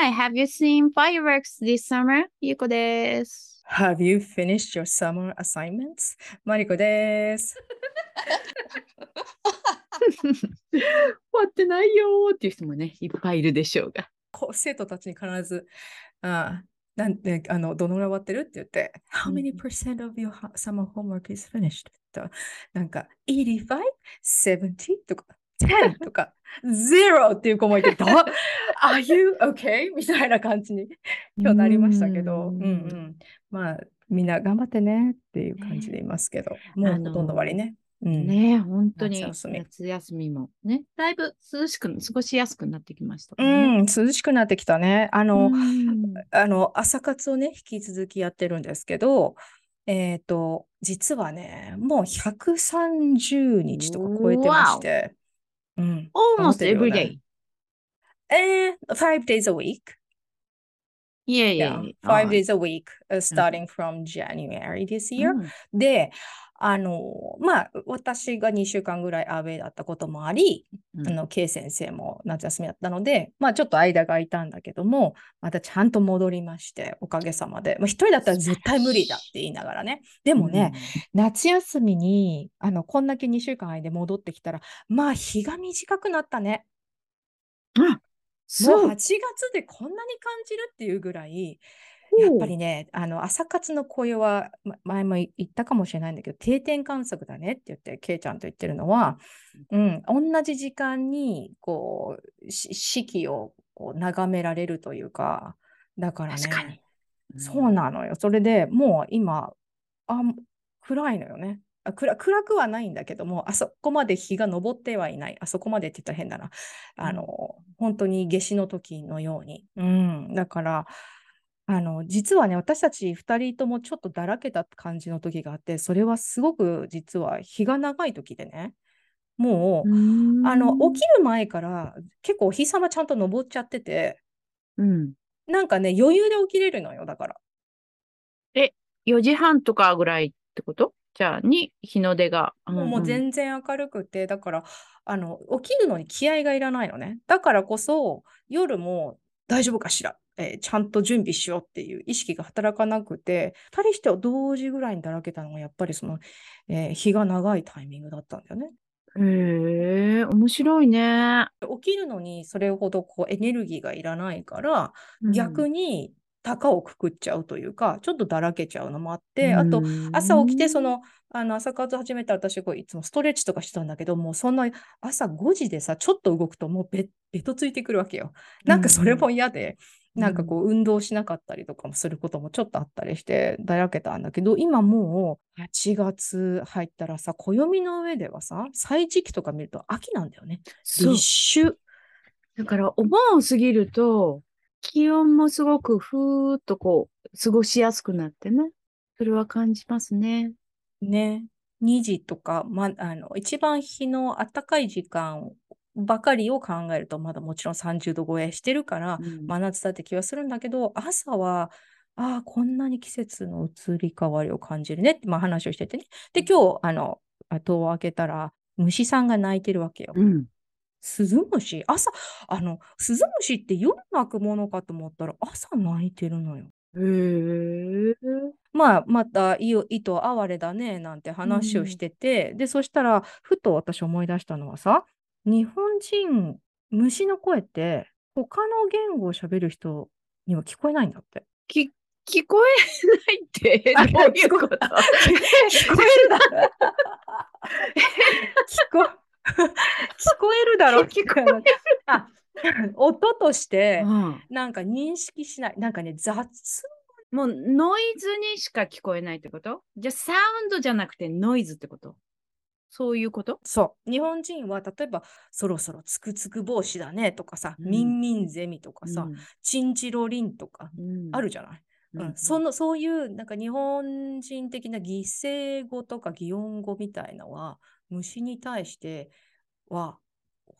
Hi, have you seen fireworks this summer? ゆうこです。Have you finished your summer assignments? マリコです。終わってないよーっていう人もね、いっぱいいるでしょうが。こう生徒たちに必ず、あなんであのどのぐらい終わってるって言って、How うん many percent of your summer homework is finished? となんか、85? 70? とか、10? とか、0っていう子もいて、ど Are you okay? みたいな感じに今日なりましたけど、ううんんうん。まあ、みんな頑張ってねっていう感じでいますけど、もうほとんど終わりね。うん。ねえ、本当に。夏休み。もね、だいぶ涼しく、過ごしやすくなってきましたうもん涼しくなってきたね。あの、うん。あの、朝活をね、引き続きやってるんですけど、えっと、実はね、もう130日とか超えてまして、うん。頑張っ Almost てるよ every ね day. えー、five days a week. いえいえ Yeah, いえ。 five days a week, uh, starting from January this year. うんで、 あの、まあ、私が2週間ぐらいアウェイだったこともあり、うんあの、K 先生も夏休みだったので、まあ、ちょっと間が空いたんだけども、またちゃんと戻りまして、おかげさまで。まあ、一人だったら絶対無理だって言いながらね。でもね、、夏休みに、あの、こんだけ2週間間で戻ってきたら、まあ、日が短くなったね。うんあ、もうそう8。月でこんなに感じるっていうぐらい、やっぱりね、あの朝活の声は、ま前も言ったかもしれないんだけど、定点観測だねって言って、ケイちゃんと言ってるのは、うん、同じ時間にこうし四季をこう眺められるというか、だからね、確かに。そうなのよ。それでもう今、あ、暗いのよね。暗くはないんだけども、あそこまで日が昇ってはいない。あそこまでって言ったら変だな。あの、本当に夏至の時のように。うん。だから、あの、実はね、私たち2人ともちょっとだらけた感じの時があって、それはすごく実は日が長い時でね、もう、うんあの、起きる前から結構お日様ちゃんと昇っちゃってて、うん。なんかね、余裕で起きれるのよ、だから。4時半とかぐらいってこと？じゃあ、に日の出が。もうもう全然明るくて、だから、あの、起きるのに気合がいらないのね。だからこそ、夜も大丈夫かしら、えーちゃんと準備しようっていう意識が働かなくて、二人しては同時ぐらいにだらけたのが、やっぱりその、えー日が長いタイミングだったんだよね。へえ、面白いね。起きるのにそれほどこうエネルギーがいらないから、逆に、に高をくくっちゃうというか、ちょっとだらけちゃうのもあって、あと、朝起きて、そ、の、あの、朝活始めたら私、こういつもストレッチとかしてたんだけど、もうそんな朝5時でさ、ちょっと動くともうベベトついてくるわけよ。なんかそれも嫌で、なんかこう運動しなかったりとかもすることもちょっとあったりして、だらけたんだけど、今もう8月入ったらさ、暦の上ではさ、歳時期とか見ると秋なんだよね。立秋。だから、お盆を過ぎると、気温もすごくふーっとこう、過ごしやすくなってね。それは感じますね。ね、2時とか、ま、あの、一番日の暖かい時間ばかりを考えると、まだもちろん30度超えしてるから、うん真夏だって気はするんだけど、朝は、ああ、こんなに季節の移り変わりを感じるねって、まあ、話をしててね。で、今日、あの、戸を開けたら、虫さんが鳴いてるわけよ。うん。スズムシ朝、あの、スズムシって夜鳴くものかと思ったら、朝鳴いてるのよ。へえ。まあ、また、いよ、いと哀れだね、なんて話をしてて、で、そしたら、ふと私思い出したのはさ、日本人、虫の声って、他の言語を喋る人には聞こえないんだって。き、聞こえないって、あどういうこと？聞こえるだろ 聞こ、聞 こえるだろ聞こあ、音として、うん。なんか認識しない。なんかね、雑もうノイズにしか聞こえないってこと？じゃあサウンドじゃなくてノイズってこと？そういうこと？そう。日本人は、例えば、そろそろつくつく帽子だねとかさ、うん。ミンミンゼミとかさ、チンチロリンとか、うん。あるじゃない？うん。そのそういうなんか日本人的な擬声語とか擬音語みたいなのは虫に対しては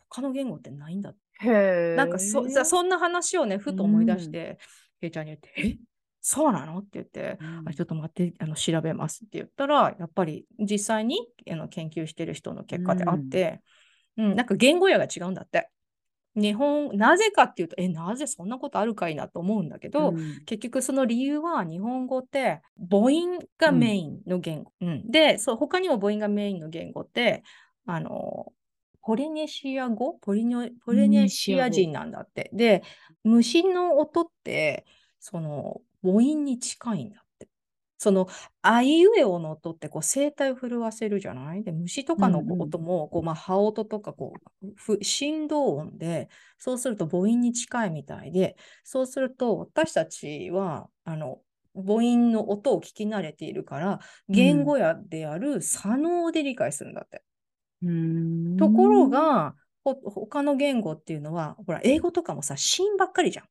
他の言語ってないんだ。へえ。なんかそさそんな話をねふと思い出して、ケイちゃんに言って「え？そうなの?」って言ってうんあちょっと待ってあの調べますって言ったらやっぱり実際にあの研究してる人の結果であって、うんなんか言語野が違うんだって。日本、なぜかっていうと、え、なぜそんなことあるかいなと思うんだけど、うん結局その理由は日本語って母音がメインの言語。うんで、そう他にも母音がメインの言語って、あの、ポリネシア語？ポリネポリネシア人なんだって。で、虫の音って、その母音に近いんだ。その、あいうえおの音ってこう声帯を震わせるじゃない？で、虫とかの音も、こうまあ、羽音とかこうふ振動音で、そうすると母音に近いみたいで、そうすると私たちはあの母音の音を聞き慣れているから、言語やである左脳で理解するんだって。うんところ、が、ほ他の言語っていうのは、ほら、英語とかもさ、子音ばっかりじゃん。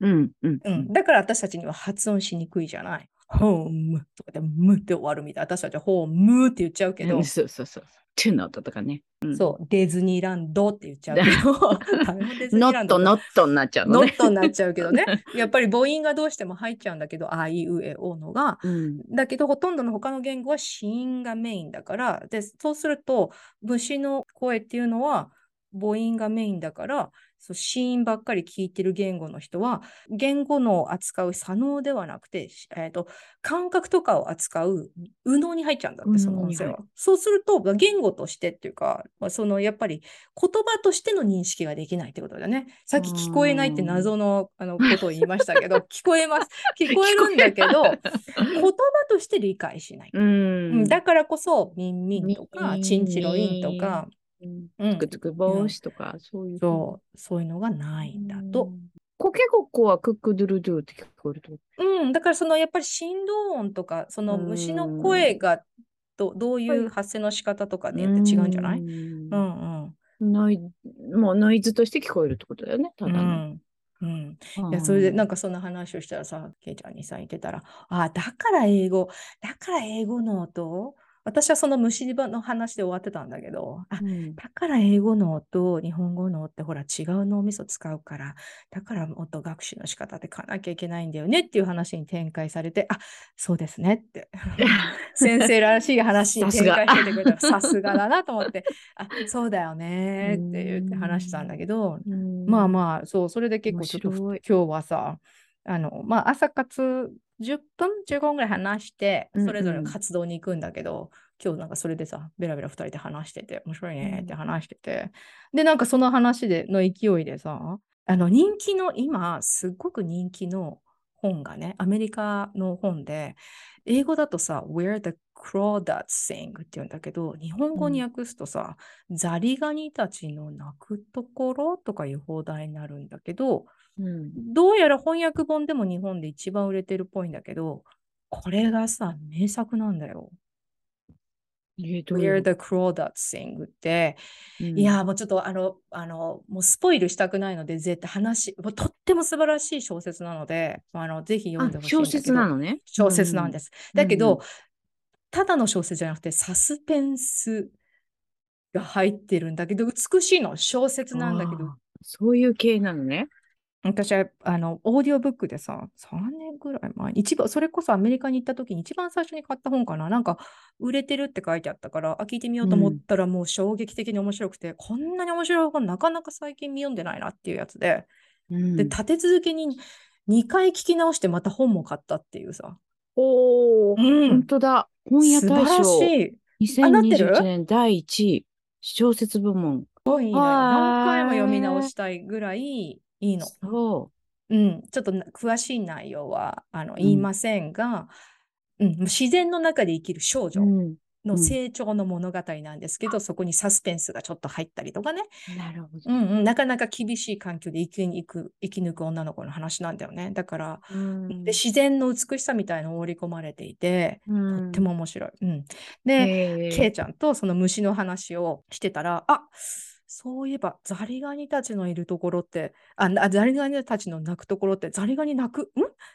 うんうんうん、だから私たちには発音しにくいじゃない。ホームとかでムって終わるみたい。私たちはホームって言っちゃうけど、うんそうそうそう。チュの音とかね。うんそう、ディズニーランドって言っちゃうけど、ノットノットになっちゃうのね。ノットになっちゃうけどね。やっぱり母音がどうしても入っちゃうんだけど、あいうえおのが。うんだけど、ほとんどの他の言語は子音がメインだから、で、そうすると、虫の声っていうのは母音がメインだから、そう子音ばっかり聞いてる言語の人は、言語の扱う左脳ではなくて、しえーと、感覚とかを扱う右脳に入っちゃうんだって、その音声は。そうすると、言語としてっていうか、まあそのやっぱり言葉としての認識ができないってことだね。さっき聞こえないって謎のあのことを言いましたけど、聞こえます。聞こえるんだけど、言葉として理解しない。ううんん。だからこそ、ミンミンとか、チンチロインとか、つくつく帽子とか、そういう。そう、そういうのがないんだと。うん。コケコッコはクックドゥルドゥって聞こえると。う。ん、だからそのやっぱり振動音とか、その虫の声がどどういう発声の仕方とかによって違うんじゃない、うん、うんノイもうノイズとして聞こえるってことだよね、たうだの。ん。うん、いやそれでなんかそんな話をしたらさ、ケイちゃんにさ言ってたら、あだから英語、だから英語の音？私はその虫歯の話で終わってたんだけど、あうん。だから英語の音、日本語の音ってほら違う脳みそ使うから、だから音学習の仕方で変えなきゃいけないんだよねっていう話に展開されて、あそうですねって。先生らしい話に展開しててくれたらさすが。だなと思って、あそうだよねって言って話したんだけど、まあまあ、そう、それで結構ちょっと今日はさ、あの、まあ朝活10分、15分ぐらい話して、うんうん。それぞれの活動に行くんだけど、今日なんかそれでさ、ベラベラ2人で話してて、面白いねって話してて、で、なんかその話での勢いでさ、あの人気の、今、すっごく人気の本がね、アメリカの本で、英語だとさ、Where the Crawdads Sing って言うんだけど、日本語に訳すとさ、ザリガニたちの鳴くところとかいう放題になるんだけど、うんどうやら翻訳本でも日本で一番売れてるっぽいんだけど、これがさ、名作なんだよ。Where the Crawdads Sing って、うんいやーもうちょっとあの、あの、もうスポイルしたくないので、絶対話、もうとっても素晴らしい小説なので、あのぜひ読んあでほしい。小説なのね。小説なんです。うんだけど、うんただの小説じゃなくて、サスペンスが入ってるんだけど、美しいの。小説なんだけどそういう系なのね。私はあのオーディオブックでさ、3年ぐらい前に、一番、それこそアメリカに行った時に一番最初に買った本かな。なんか、売れてるって書いてあったから、あ、聞いてみようと思ったら、もう衝撃的に面白くて、こんなに面白い本なかなか最近読んでないなっていうやつで、うんで、立て続けに2回聞き直してまた本も買ったっていうさ。おー、うん本当だ。本屋素晴ら大賞しい。あなってる？2021年第1位、小説部門。すごいいいのよ。あー何回も読み直したいぐらいいいの。そうん、ちょっとな詳しい内容はあのん言いませんが、うん自然の中で生きる少う。女うん。のうん成長の物語なんですけど、そこにサスペンスがちょっと入ったりとかね、なるほど。うんうん、なかなか厳しい環境で生き抜く生き抜く女の子の話なんだよね。だから、うんで自然の美しさみたいのを織り込まれていて、とっても面白い。うん、で、ケイちゃんとその虫の話をしてたら、あそういえばザリガニたちのいるところって、あなザリガニたちの鳴くところって、ザリガニ鳴く、ん？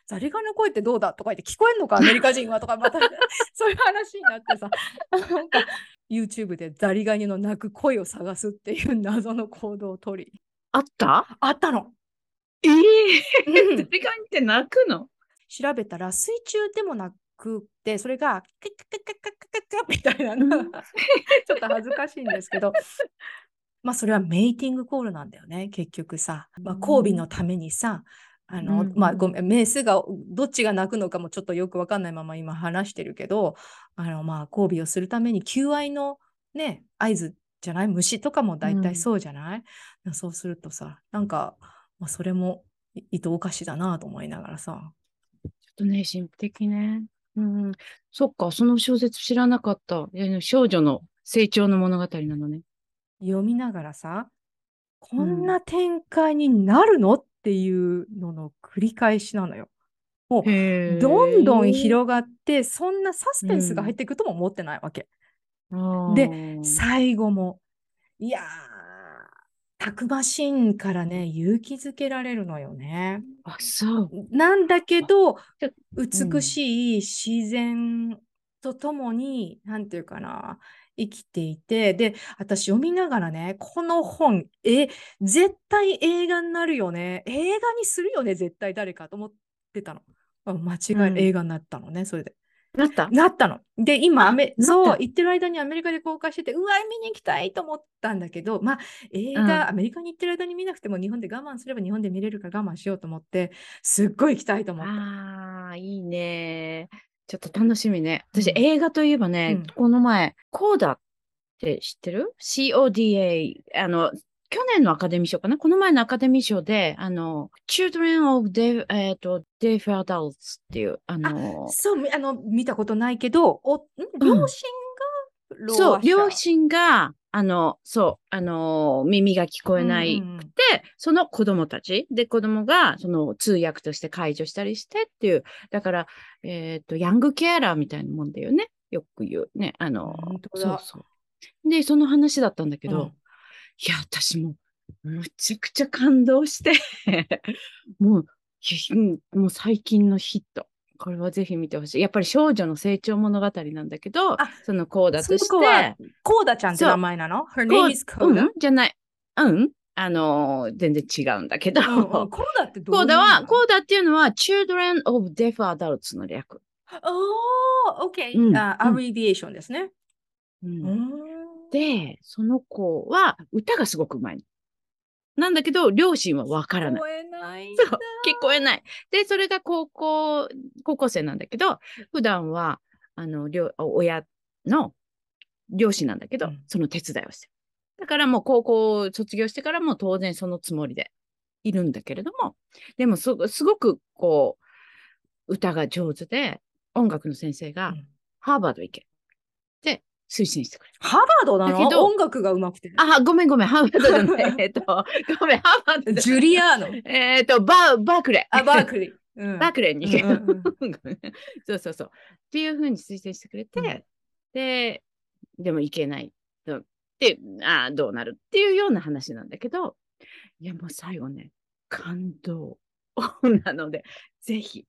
ザリガニの声ってどうだ？とか言って聞こえんのか、アメリカ人はとか、また。そういう話になってさ、なんか YouTube でザリガニの鳴く声を探すっていう謎の行動をとり、あった？あったの。ええうん。ー、ザリガニって鳴くの？調べたら水中でもなくってそれがクッククッククッククックみたいなのちょっと恥ずかしいんですけどまあそれはメイティングコールなんだよね、結局さ。まあ、交尾のためにさ、あの、うんまあごめん、メスがどっちが鳴くのかもちょっとよくわかんないまま今話してるけど、あのまあ交尾をするために求愛のね、合図じゃない？虫とかも大体そうじゃない、そうするとさ、なんか、まあ、それもいいとおかしだなと思いながらさ。ちょっとね、神秘的ね。うん。そっか、その小説知らなかった。少女の成長の物語なのね。読みながらさ、こんな展開になるの？っていうのの繰り返しなのよ。へーどんどん広がって、そんなサスペンスが入っていくとも思ってないわけ。でで最後も、いやー、たくましいんからね、勇気づけられるのよね。あ、そう。なんだけど美しい自然とともに、なんていうかな、生きていて、で、私読みながらね、この本、え、絶対映画になるよね。映画にするよね、絶対誰かと思ってたの。あ間違い、うん映画になったのね、それで。なった？なったの。で、今、あアメそう、行ってる間にアメリカで公開してて、うわ、見に行きたいと思ったんだけど、まあ、映画、うんアメリカに行ってる間に見なくても、日本で我慢すれば日本で見れるから我慢しようと思って、すっごい行きたいと思った。ああ、いいね。ちょっと楽しみね。私、うん映画といえばね、うんこの前、コーダって知ってる ?CODA。あの、去年のアカデミー賞かな？この前のアカデミー賞で、あの、Children of Deaf, えっと Deaf Adults っていう、あの、そう、みあの、見たことないけど、おん？両親がローそう、両親が、あの、そう、あの、耳が聞こえないその子供たち、で、子供が、その通訳として解除したりしてっていう、だから、えっ、と、ヤングケアラーみたいなもんだよね。よく言うね。あのそうそう。で、その話だったんだけど、うんいや、私も、むちゃくちゃ感動して、もう、もう最近のヒット。これはぜひ見てほしい。やっぱり少女の成長物語なんだけどあ、そのコーダとして、コーダちゃんって名前なの ?Her コ name is う Coda. ん、じゃない。うん。あのー全然違うんだけど、コーダってどういうコーダは、のコーダっていうのは Children of Deaf Adults の略。おー、OK、うんあ。アブリビエーションですね。で、その子は歌がすごくうまいの。なんだけど、両親はわからない。聞こえないそう、聞こえない。で、それが高校、高校生なんだけど、普段は、あの、両親の両親なんだけど、うんその手伝いをしてる。だからもう高校を卒業してからも当然そのつもりでいるんだけれども、でもすすごくこう、歌が上手で、音楽の先生がうんハーバード行けって推薦してくれる。ハーバードなだけどの音楽が上手くて。あ、ごめんごめん、ハーバードじゃない。えっと、ごめん、ハーバードジュリアーノ。えっと、バー、バークレー。あ、バークリー。うんバークレーに行ける。うんうん そうそうそう。っていうふうに推薦してくれて、うんで、でも行けないと。で、ああ、どうなるっていうような話なんだけど、いや、もう最後ね、感動なので、ぜひ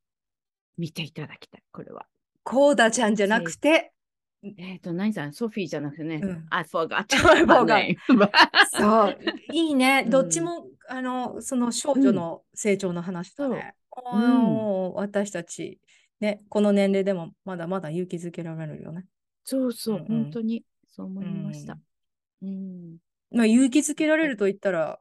見ていただきたい、これは。コーダちゃんじゃなくて、えっ、と、何さん、ソフィーじゃなくてね、うん I forgot. Name. そう、いいね。うんどっちも、あの、その少女の成長の話だね。うん私たち、ね、この年齢でもまだまだ勇気づけられるよね。そうそう、うんうん本当にそう思いました。うん。まあ、勇気づけられると言ったら、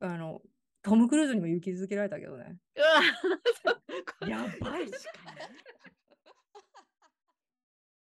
あの、トム・クルーズにも勇気づけられたけどね。やばい